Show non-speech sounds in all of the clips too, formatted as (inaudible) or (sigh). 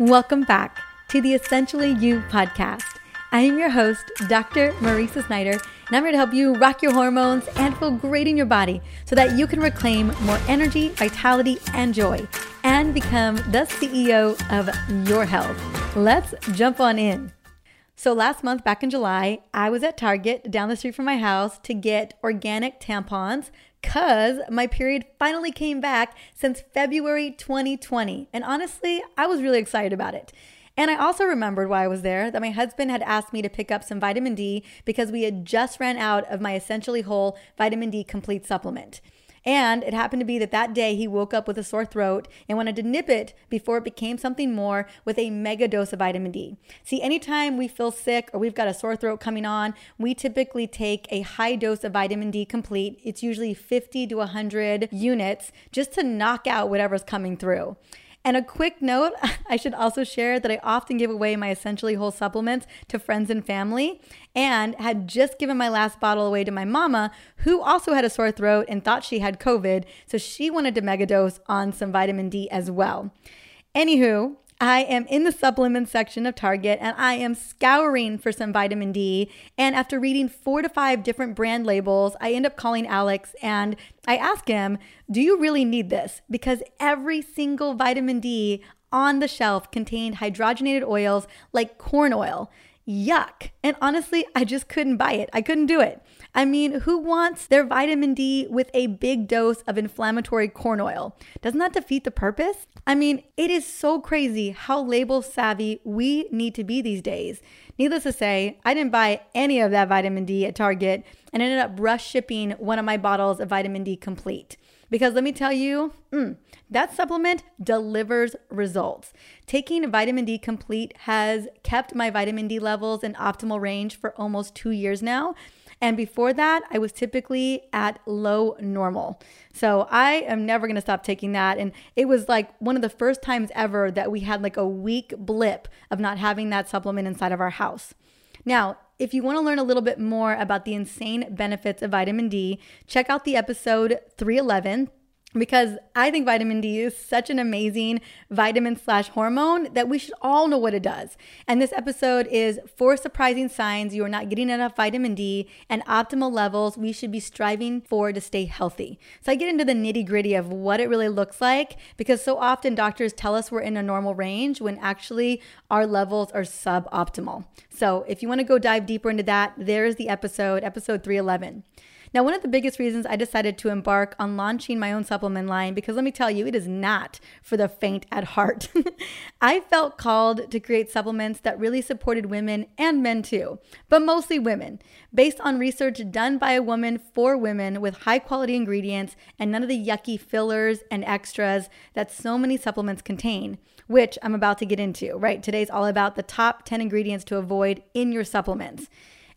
Welcome back to the Essentially You podcast. I am your host, Dr. Mariza Snyder, and I'm here to help you rock your hormones and feel great in your body so that you can reclaim more energy, vitality, and joy and become the CEO of your health. Let's jump on in. So, last month, back in July, I was at Target down the street from my house to get organic tampons because my period finally came back since February 2020. And honestly, I was really excited about it. And I also remembered why I was there that my husband had asked me to pick up some vitamin D because we had just ran out of my essentially whole vitamin D complete supplement. And it happened to be that that day he woke up with a sore throat and wanted to nip it before it became something more with a mega dose of vitamin D. See, anytime we feel sick or we've got a sore throat coming on, we typically take a high dose of vitamin D complete. It's usually 50 to 100 units just to knock out whatever's coming through. And a quick note (laughs) I should also share that I often give away my essentially whole supplements to friends and family, and had just given my last bottle away to my mama, who also had a sore throat and thought she had COVID. So she wanted to megadose on some vitamin D as well. Anywho, I am in the supplement section of Target and I am scouring for some vitamin D. And after reading four to five different brand labels, I end up calling Alex and I ask him, Do you really need this? Because every single vitamin D on the shelf contained hydrogenated oils like corn oil. Yuck. And honestly, I just couldn't buy it. I couldn't do it. I mean, who wants their vitamin D with a big dose of inflammatory corn oil? Doesn't that defeat the purpose? I mean, it is so crazy how label savvy we need to be these days. Needless to say, I didn't buy any of that vitamin D at Target and ended up rush shipping one of my bottles of vitamin D complete. Because let me tell you, mm, that supplement delivers results. Taking vitamin D complete has kept my vitamin D levels in optimal range for almost two years now. And before that, I was typically at low normal. So I am never going to stop taking that. And it was like one of the first times ever that we had like a week blip of not having that supplement inside of our house. Now, if you want to learn a little bit more about the insane benefits of vitamin D, check out the episode 311 because I think vitamin D is such an amazing vitamin slash hormone that we should all know what it does. And this episode is four surprising signs you are not getting enough vitamin D and optimal levels we should be striving for to stay healthy. So I get into the nitty gritty of what it really looks like because so often doctors tell us we're in a normal range when actually our levels are suboptimal. So if you want to go dive deeper into that, there's the episode, episode 311. Now, one of the biggest reasons I decided to embark on launching my own supplement line, because let me tell you, it is not for the faint at heart. (laughs) I felt called to create supplements that really supported women and men too, but mostly women, based on research done by a woman for women with high quality ingredients and none of the yucky fillers and extras that so many supplements contain, which I'm about to get into, right? Today's all about the top 10 ingredients to avoid in your supplements.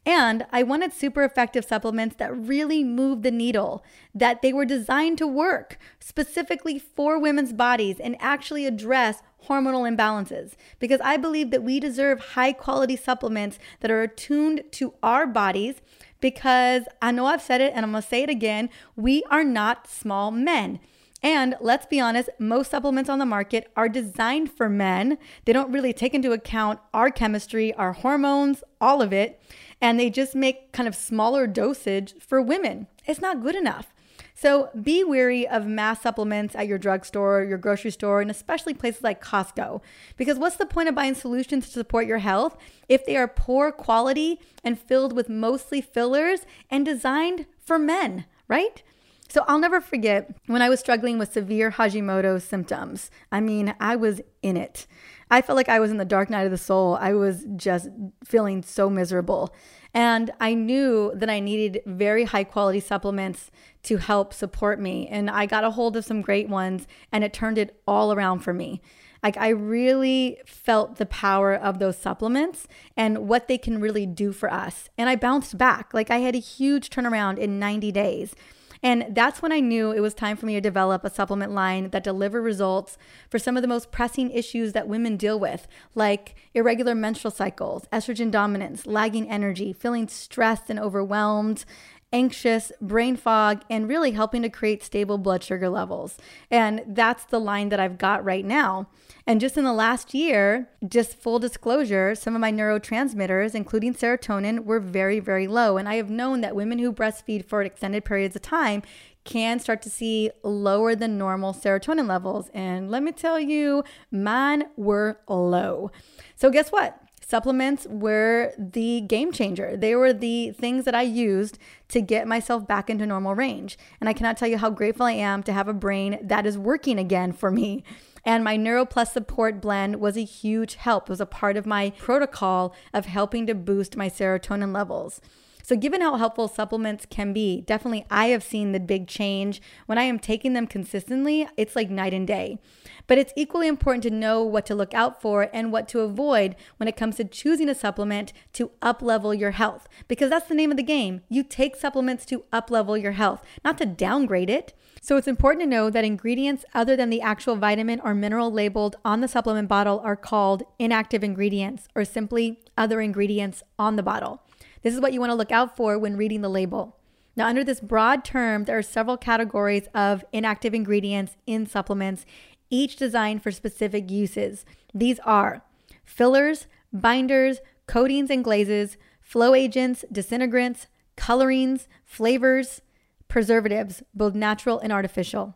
And I wanted super effective supplements that really moved the needle, that they were designed to work specifically for women's bodies and actually address hormonal imbalances. Because I believe that we deserve high quality supplements that are attuned to our bodies. Because I know I've said it and I'm gonna say it again we are not small men. And let's be honest, most supplements on the market are designed for men. They don't really take into account our chemistry, our hormones, all of it and they just make kind of smaller dosage for women. It's not good enough. So be wary of mass supplements at your drugstore, your grocery store, and especially places like Costco. Because what's the point of buying solutions to support your health if they are poor quality and filled with mostly fillers and designed for men, right? So I'll never forget when I was struggling with severe Hashimoto's symptoms. I mean, I was in it. I felt like I was in the dark night of the soul. I was just feeling so miserable. And I knew that I needed very high quality supplements to help support me. And I got a hold of some great ones and it turned it all around for me. Like, I really felt the power of those supplements and what they can really do for us. And I bounced back. Like, I had a huge turnaround in 90 days. And that's when I knew it was time for me to develop a supplement line that deliver results for some of the most pressing issues that women deal with, like irregular menstrual cycles, estrogen dominance, lagging energy, feeling stressed and overwhelmed, anxious, brain fog, and really helping to create stable blood sugar levels. And that's the line that I've got right now. And just in the last year, just full disclosure, some of my neurotransmitters, including serotonin, were very, very low. And I have known that women who breastfeed for extended periods of time can start to see lower than normal serotonin levels. And let me tell you, mine were low. So, guess what? Supplements were the game changer. They were the things that I used to get myself back into normal range. And I cannot tell you how grateful I am to have a brain that is working again for me. And my NeuroPlus support blend was a huge help. It was a part of my protocol of helping to boost my serotonin levels. So, given how helpful supplements can be, definitely I have seen the big change. When I am taking them consistently, it's like night and day. But it's equally important to know what to look out for and what to avoid when it comes to choosing a supplement to uplevel your health, because that's the name of the game. You take supplements to uplevel your health, not to downgrade it. So it's important to know that ingredients other than the actual vitamin or mineral labeled on the supplement bottle are called inactive ingredients or simply other ingredients on the bottle. This is what you want to look out for when reading the label. Now, under this broad term, there are several categories of inactive ingredients in supplements, each designed for specific uses. These are fillers, binders, coatings and glazes, flow agents, disintegrants, colorings, flavors, preservatives, both natural and artificial.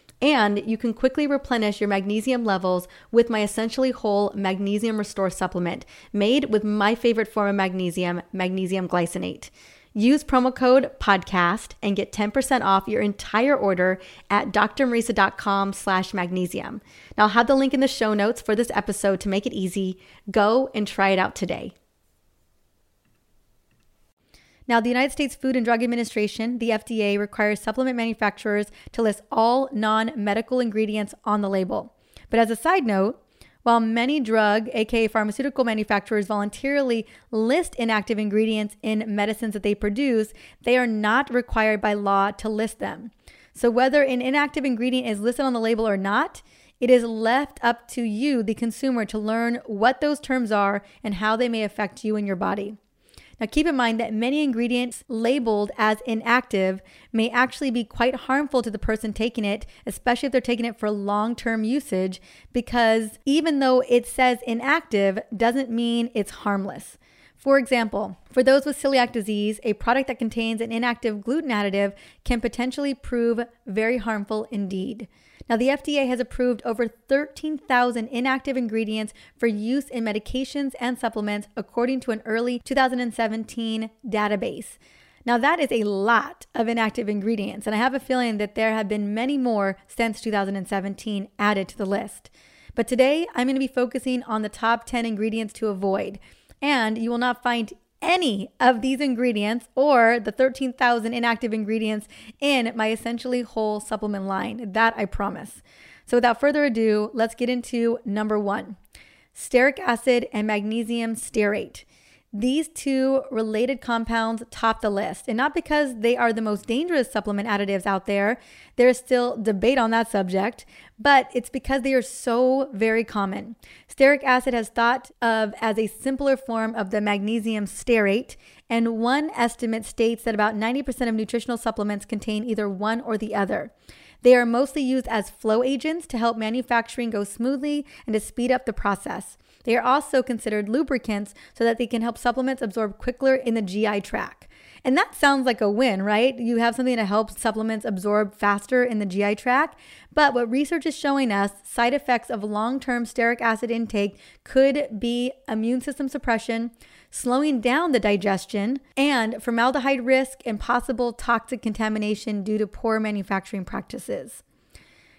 And you can quickly replenish your magnesium levels with my essentially whole magnesium restore supplement made with my favorite form of magnesium, magnesium glycinate. Use promo code podcast and get 10% off your entire order at drmariza.com slash magnesium. Now I'll have the link in the show notes for this episode to make it easy. Go and try it out today. Now, the United States Food and Drug Administration, the FDA, requires supplement manufacturers to list all non medical ingredients on the label. But as a side note, while many drug, aka pharmaceutical manufacturers, voluntarily list inactive ingredients in medicines that they produce, they are not required by law to list them. So, whether an inactive ingredient is listed on the label or not, it is left up to you, the consumer, to learn what those terms are and how they may affect you and your body. Now, keep in mind that many ingredients labeled as inactive may actually be quite harmful to the person taking it, especially if they're taking it for long term usage, because even though it says inactive, doesn't mean it's harmless. For example, for those with celiac disease, a product that contains an inactive gluten additive can potentially prove very harmful indeed. Now, the FDA has approved over 13,000 inactive ingredients for use in medications and supplements, according to an early 2017 database. Now, that is a lot of inactive ingredients, and I have a feeling that there have been many more since 2017 added to the list. But today, I'm going to be focusing on the top 10 ingredients to avoid. And you will not find any of these ingredients or the 13,000 inactive ingredients in my essentially whole supplement line. That I promise. So, without further ado, let's get into number one stearic acid and magnesium stearate. These two related compounds top the list, and not because they are the most dangerous supplement additives out there. There is still debate on that subject, but it's because they are so very common. Stearic acid has thought of as a simpler form of the magnesium stearate, and one estimate states that about 90% of nutritional supplements contain either one or the other. They are mostly used as flow agents to help manufacturing go smoothly and to speed up the process. They are also considered lubricants so that they can help supplements absorb quicker in the GI tract. And that sounds like a win, right? You have something to help supplements absorb faster in the GI tract. But what research is showing us, side effects of long term stearic acid intake could be immune system suppression, slowing down the digestion, and formaldehyde risk and possible toxic contamination due to poor manufacturing practices.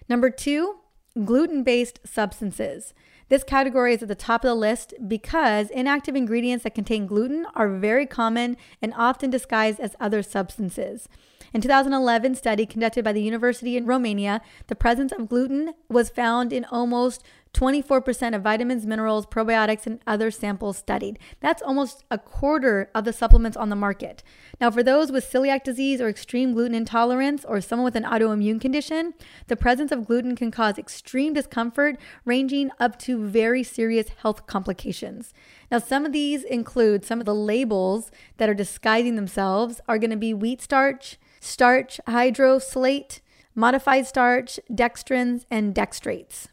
Number two, gluten based substances. This category is at the top of the list because inactive ingredients that contain gluten are very common and often disguised as other substances. In 2011 study conducted by the University in Romania, the presence of gluten was found in almost 24% of vitamins, minerals, probiotics, and other samples studied. That's almost a quarter of the supplements on the market. Now, for those with celiac disease or extreme gluten intolerance or someone with an autoimmune condition, the presence of gluten can cause extreme discomfort, ranging up to very serious health complications. Now, some of these include some of the labels that are disguising themselves are going to be wheat starch, starch hydrolysate, modified starch, dextrins, and dextrates.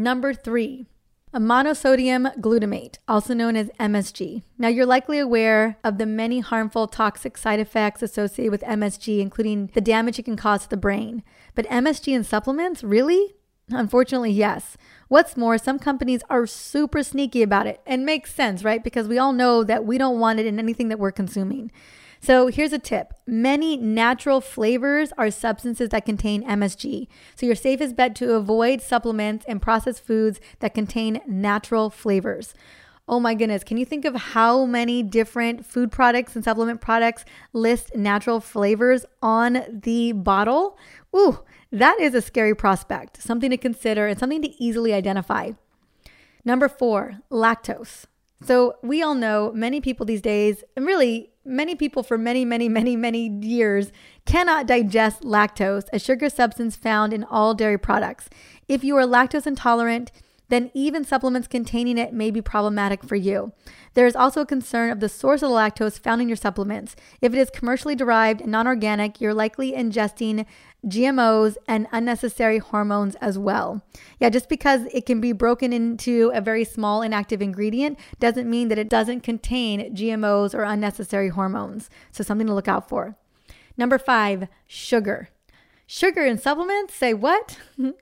Number three, a monosodium glutamate, also known as MSG. Now, you're likely aware of the many harmful toxic side effects associated with MSG, including the damage it can cause to the brain. But MSG in supplements, really? Unfortunately, yes. What's more, some companies are super sneaky about it and makes sense, right? Because we all know that we don't want it in anything that we're consuming. So here's a tip many natural flavors are substances that contain MSG. So your safest bet to avoid supplements and processed foods that contain natural flavors. Oh my goodness, can you think of how many different food products and supplement products list natural flavors on the bottle? Ooh, that is a scary prospect, something to consider and something to easily identify. Number four, lactose. So, we all know many people these days, and really many people for many, many, many, many years, cannot digest lactose, a sugar substance found in all dairy products. If you are lactose intolerant, then even supplements containing it may be problematic for you. There is also a concern of the source of the lactose found in your supplements. If it is commercially derived and non organic, you're likely ingesting GMOs and unnecessary hormones as well. Yeah, just because it can be broken into a very small inactive ingredient doesn't mean that it doesn't contain GMOs or unnecessary hormones. So, something to look out for. Number five, sugar. Sugar in supplements? Say what? (laughs)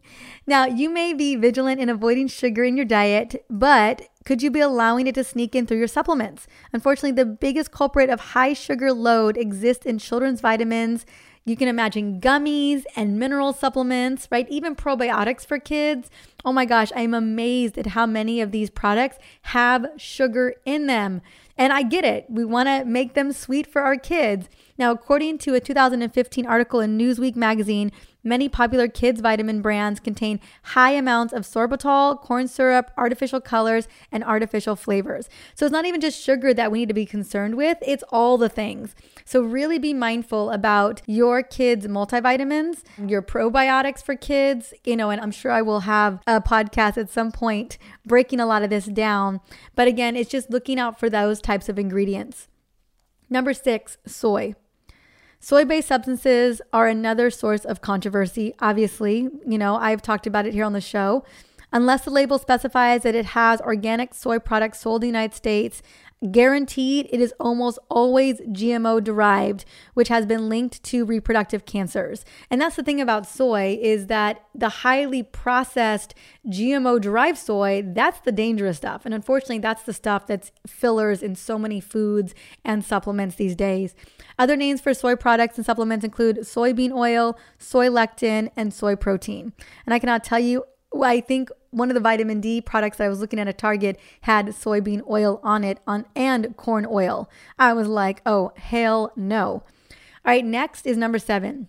now, you may be vigilant in avoiding sugar in your diet, but could you be allowing it to sneak in through your supplements? Unfortunately, the biggest culprit of high sugar load exists in children's vitamins. You can imagine gummies and mineral supplements, right? Even probiotics for kids. Oh my gosh, I'm amazed at how many of these products have sugar in them. And I get it. We want to make them sweet for our kids. Now, according to a 2015 article in Newsweek magazine, many popular kids' vitamin brands contain high amounts of sorbitol, corn syrup, artificial colors, and artificial flavors. So it's not even just sugar that we need to be concerned with, it's all the things. So really be mindful about your kids' multivitamins, your probiotics for kids, you know, and I'm sure I will have a podcast at some point breaking a lot of this down. But again, it's just looking out for those types of ingredients. Number six, soy. Soy based substances are another source of controversy. Obviously, you know, I've talked about it here on the show. Unless the label specifies that it has organic soy products sold in the United States, Guaranteed, it is almost always GMO derived, which has been linked to reproductive cancers. And that's the thing about soy is that the highly processed GMO derived soy, that's the dangerous stuff. And unfortunately, that's the stuff that's fillers in so many foods and supplements these days. Other names for soy products and supplements include soybean oil, soy lecithin, and soy protein. And I cannot tell you I think one of the vitamin D products that I was looking at at Target had soybean oil on it on and corn oil. I was like, "Oh, hell no." All right, next is number 7.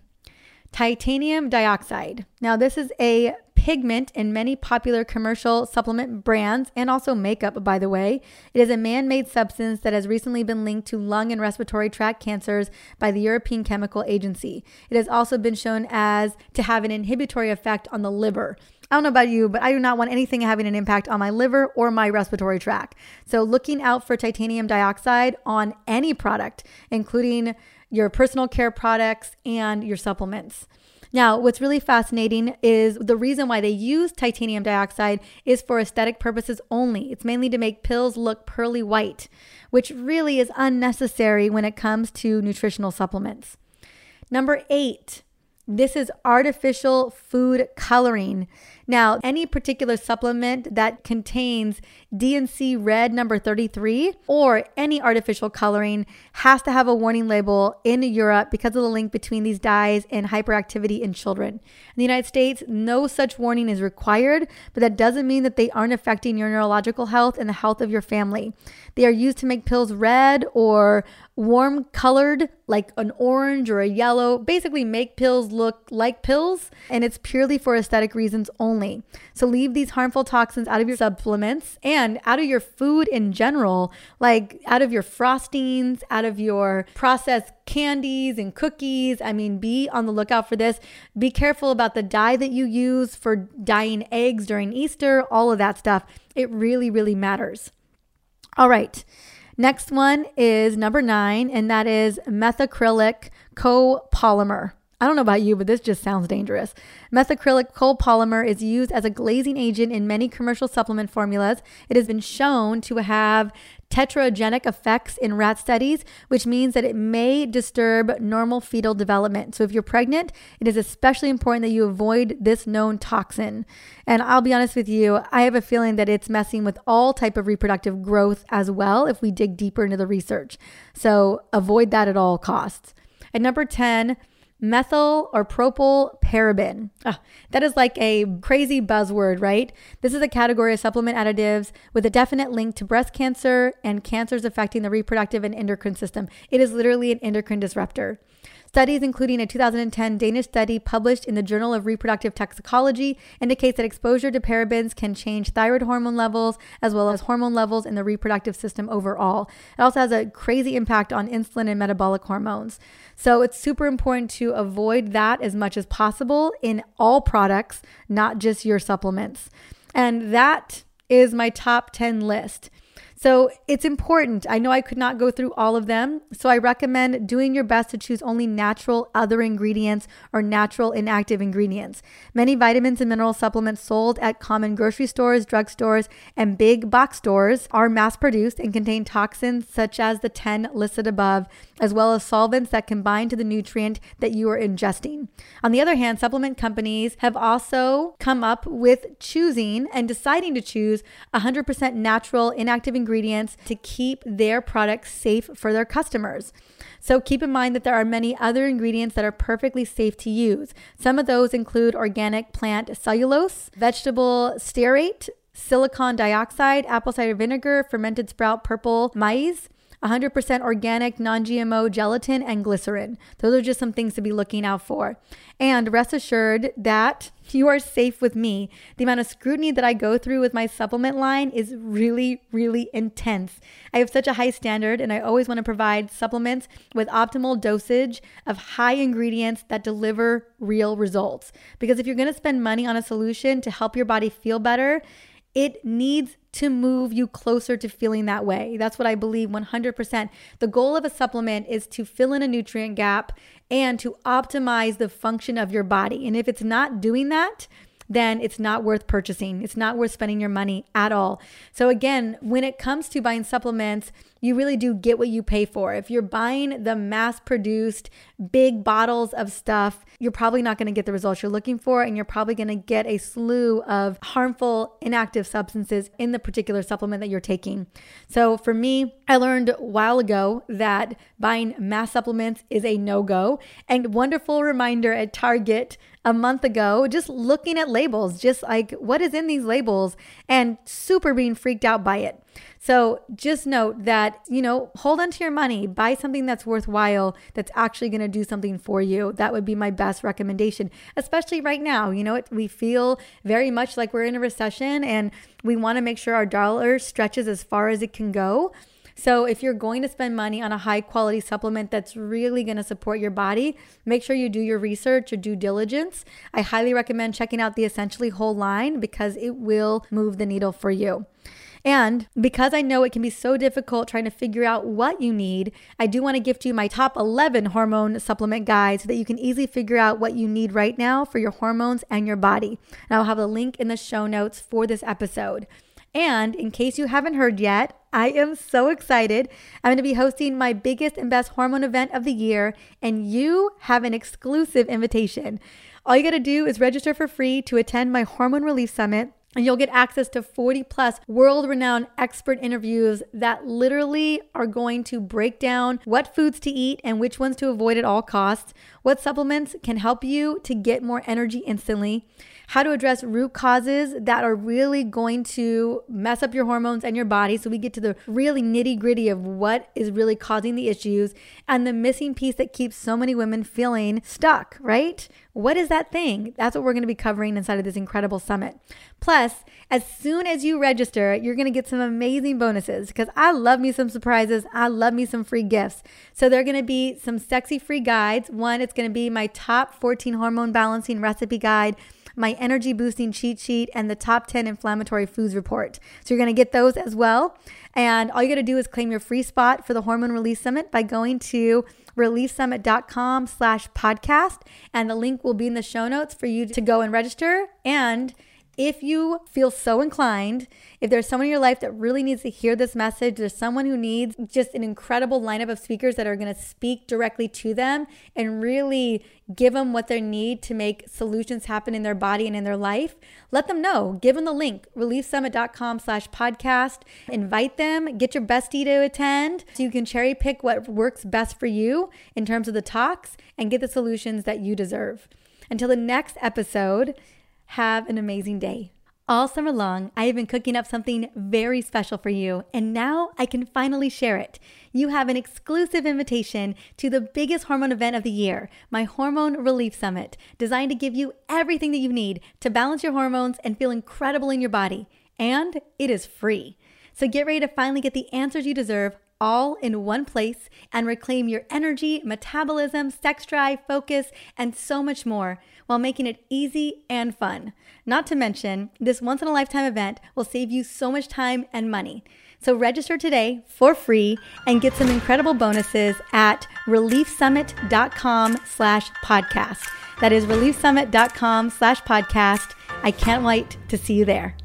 Titanium dioxide. Now, this is a pigment in many popular commercial supplement brands and also makeup, by the way. It is a man made substance that has recently been linked to lung and respiratory tract cancers by the European Chemical Agency. It has also been shown as to have an inhibitory effect on the liver. I don't know about you, but I do not want anything having an impact on my liver or my respiratory tract. So, looking out for titanium dioxide on any product, including your personal care products and your supplements. Now, what's really fascinating is the reason why they use titanium dioxide is for aesthetic purposes only. It's mainly to make pills look pearly white, which really is unnecessary when it comes to nutritional supplements. Number eight, this is artificial food coloring. Now, any particular supplement that contains D&C red number 33 or any artificial coloring has to have a warning label in Europe because of the link between these dyes and hyperactivity in children. In the United States, no such warning is required, but that doesn't mean that they aren't affecting your neurological health and the health of your family. They are used to make pills red or warm colored, like an orange or a yellow, basically make pills look like pills, and it's purely for aesthetic reasons only. So leave these harmful toxins out of your supplements and out of your food in general, like out of your frostings, out of your processed candies and cookies. I mean, be on the lookout for this. Be careful about the dye that you use for dyeing eggs during Easter, all of that stuff. It really, really matters. All right. Next one is number nine, and that is methacrylic copolymer. I don't know about you, but this just sounds dangerous. Methacrylic copolymer is used as a glazing agent in many commercial supplement formulas. It has been shown to have teratogenic effects in rat studies, which means that it may disturb normal fetal development. So, if you're pregnant, it is especially important that you avoid this known toxin. And I'll be honest with you, I have a feeling that it's messing with all type of reproductive growth as well if we dig deeper into the research. So, avoid that at all costs. At number 10, methyl or propyl paraben. Oh, that is like a crazy buzzword, right? This is a category of supplement additives with a definite link to breast cancer and cancers affecting the reproductive and endocrine system. It is literally an endocrine disruptor. Studies, including a 2010 Danish study published in the Journal of Reproductive Toxicology, indicates that exposure to parabens can change thyroid hormone levels as well as hormone levels in the reproductive system overall. It also has a crazy impact on insulin and metabolic hormones. So it's super important to avoid that as much as possible in all products, not just your supplements. And that is my top 10 list. So it's important. I know I could not go through all of them. So I recommend doing your best to choose only natural other ingredients or natural inactive ingredients. Many vitamins and mineral supplements sold at common grocery stores, drugstores, and big box stores are mass produced and contain toxins such as the 10 listed above, as well as solvents that combine to the nutrient that you are ingesting. On the other hand, supplement companies have also come up with choosing and deciding to choose 100% natural inactive ingredients ingredients to keep their products safe for their customers. So keep in mind that there are many other ingredients that are perfectly safe to use. Some of those include organic plant cellulose, vegetable stearate, silicon dioxide, apple cider vinegar, fermented sprout purple maize, 100% organic, non GMO gelatin, and glycerin. Those are just some things to be looking out for. And rest assured that you are safe with me. The amount of scrutiny that I go through with my supplement line is really, really intense. I have such a high standard, and I always want to provide supplements with optimal dosage of high ingredients that deliver real results. Because if you're going to spend money on a solution to help your body feel better, it needs to move you closer to feeling that way. That's what I believe 100%. The goal of a supplement is to fill in a nutrient gap and to optimize the function of your body. And if it's not doing that, then it's not worth purchasing. It's not worth spending your money at all. So, again, when it comes to buying supplements, you really do get what you pay for. If you're buying the mass produced big bottles of stuff, you're probably not going to get the results you're looking for. And you're probably going to get a slew of harmful, inactive substances in the particular supplement that you're taking. So for me, I learned a while ago that buying mass supplements is a no go. And wonderful reminder at Target a month ago, just looking at labels, just like what is in these labels, and super being freaked out by it. So just note that, you know, hold on to your money, buy something that's worthwhile, that's actually going to do something for you. That would be my best recommendation, especially right now. You know, we feel very much like we're in a recession and we want to make sure our dollar stretches as far as it can go. So, if you're going to spend money on a high quality supplement that's really going to support your body, make sure you do your research, your due diligence. I highly recommend checking out the Essentially Whole line because it will move the needle for you. And because I know it can be so difficult trying to figure out what you need, I do want to gift you my top 11 hormone supplement guide so that you can easily figure out what you need right now for your hormones and your body. And I'll have a link in the show notes for this episode. And in case you haven't heard yet, I am so excited. I'm going to be hosting my biggest and best hormone event of the year, and you have an exclusive invitation. All you got to do is register for free to attend my Hormone Relief Summit and you'll get access to 40 plus world renowned expert interviews that literally are going to break down what foods to eat and which ones to avoid at all costs, what supplements can help you to get more energy instantly, how to address root causes that are really going to mess up your hormones and your body. So we get to the really nitty gritty of what is really causing the issues and the missing piece that keeps so many women feeling stuck, right? What is that thing? That's what we're going to be covering inside of this incredible summit. Plus, as soon as you register, you're going to get some amazing bonuses because I love me some surprises. I love me some free gifts. So, there are going to be some sexy free guides. One, it's going to be my top 14 hormone balancing recipe guide my energy boosting cheat sheet, and the top 10 inflammatory foods report. So you're going to get those as well. And all you got to do is claim your free spot for the Hormone Relief Summit by going to reliefsummit.com slash podcast. And the link will be in the show notes for you to go and register. And if you feel so inclined, if there's someone in your life that really needs to hear this message, there's someone who needs just an incredible lineup of speakers that are going to speak directly to them and really give them what they need to make solutions happen in their body and in their life, let them know. Give them the link, reliefsummit.com slash podcast. Invite them, get your bestie to attend so you can cherry pick what works best for you in terms of the talks and get the solutions that you deserve. Until the next episode, have an amazing day. All summer long, I have been cooking up something very special for you, and now I can finally share it. You have an exclusive invitation to the biggest hormone event of the year, my Hormone Relief Summit, designed to give you everything that you need to balance your hormones and feel incredible in your body. And it is free. So get ready to finally get the answers you deserve all in one place and reclaim your energy, metabolism, sex drive, focus, and so much more while making it easy and fun. Not to mention, this once in a lifetime event will save you so much time and money. So register today for free and get some incredible bonuses at reliefsummit.com slash podcast. That is reliefsummit.com slash podcast. I can't wait to see you there.